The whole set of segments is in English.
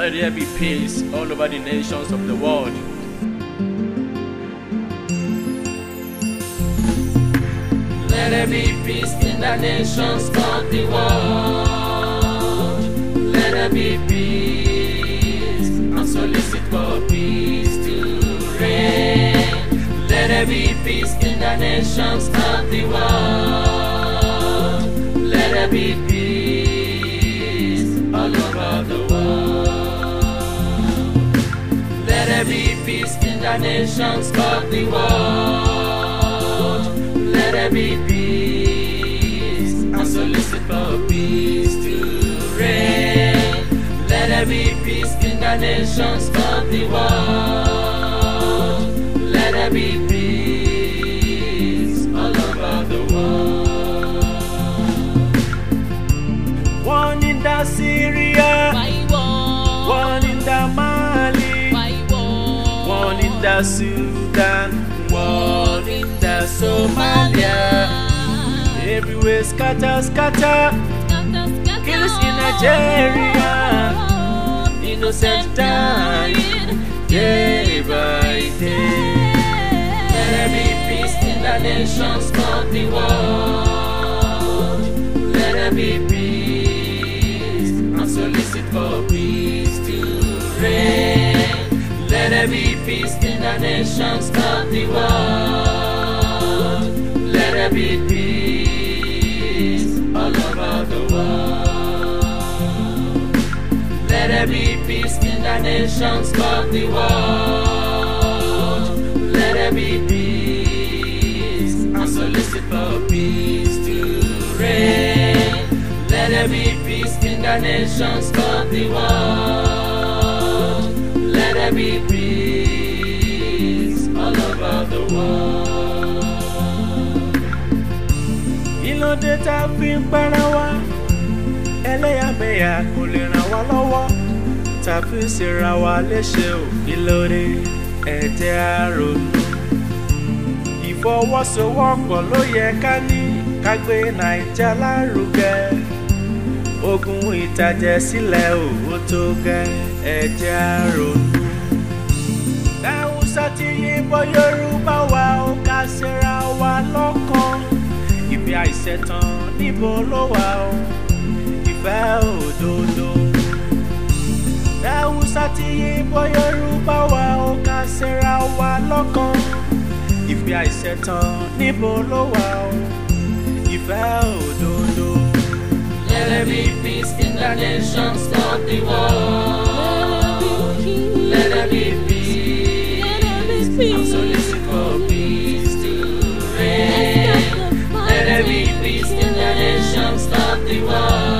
Let there be peace all over the nations of the world. Let there be peace in the nations of the world. Let there be peace. And solicit for peace to reign. Let there be peace in the nations of the world. Let there be peace there be peace in the nations of the world. Let there be peace. And solicit for peace to reign. Let there be peace in the nations of the world. Let there be peace all over the world. One in the Syria, Sudan, one in the Somalia. Everywhere scatter, scatter. Kills in Nigeria, innocent dying day by day. Let there be peace in the nations of the world. There be peace in the nations of the world. Let there be peace all over the world. Let there be peace in the nations of the world. Let there be peace. And solicit for peace to reign. Let there be peace in the nations of the world. Let there be Ìlòdè tá a fi ń para wa, ẹlẹ́yàmẹ̀yà kò lè ràn wá lọ́wọ́. Tá a fi ń ṣera wa léṣe ò ìlòdè ẹ̀jẹ̀ àrònú. Ìfọwọ́sowọ́pọ̀ ló yẹ ká ní ká gbé Nàìjà lárugẹ. Ogun ìtàjẹ̀ sílẹ̀ òwò tó gẹ́ ẹ̀jẹ̀ àrònú. Dáhùsá ti yìnbọn Yorùbá wa àìṣẹ̀tàn níbo ló wà o ìfẹ́ òdodo. Dáhùsá ti yìnbọn Yorùbá wa ó ká ṣera wa lọ́kàn ìfẹ́ àìṣẹ̀tàn níbo ló wà o ìfẹ́ òdodo. Let there be peace in the nations of the world. Of the world.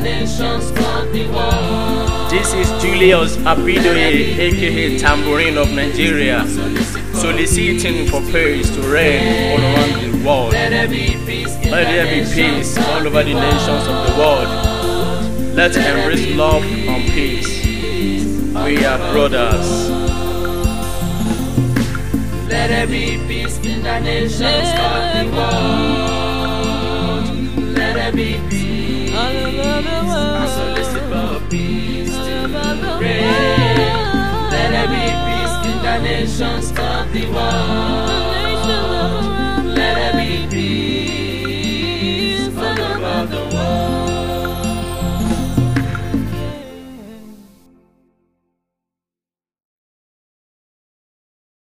This is Julius Abidoye aka Tambourine of Nigeria soliciting for peace to reign all around the world. Let there be peace in Let the there be nations peace all over the nations of the world. Let's embrace love and peace. We are brothers. Let there be peace in the nations of the world.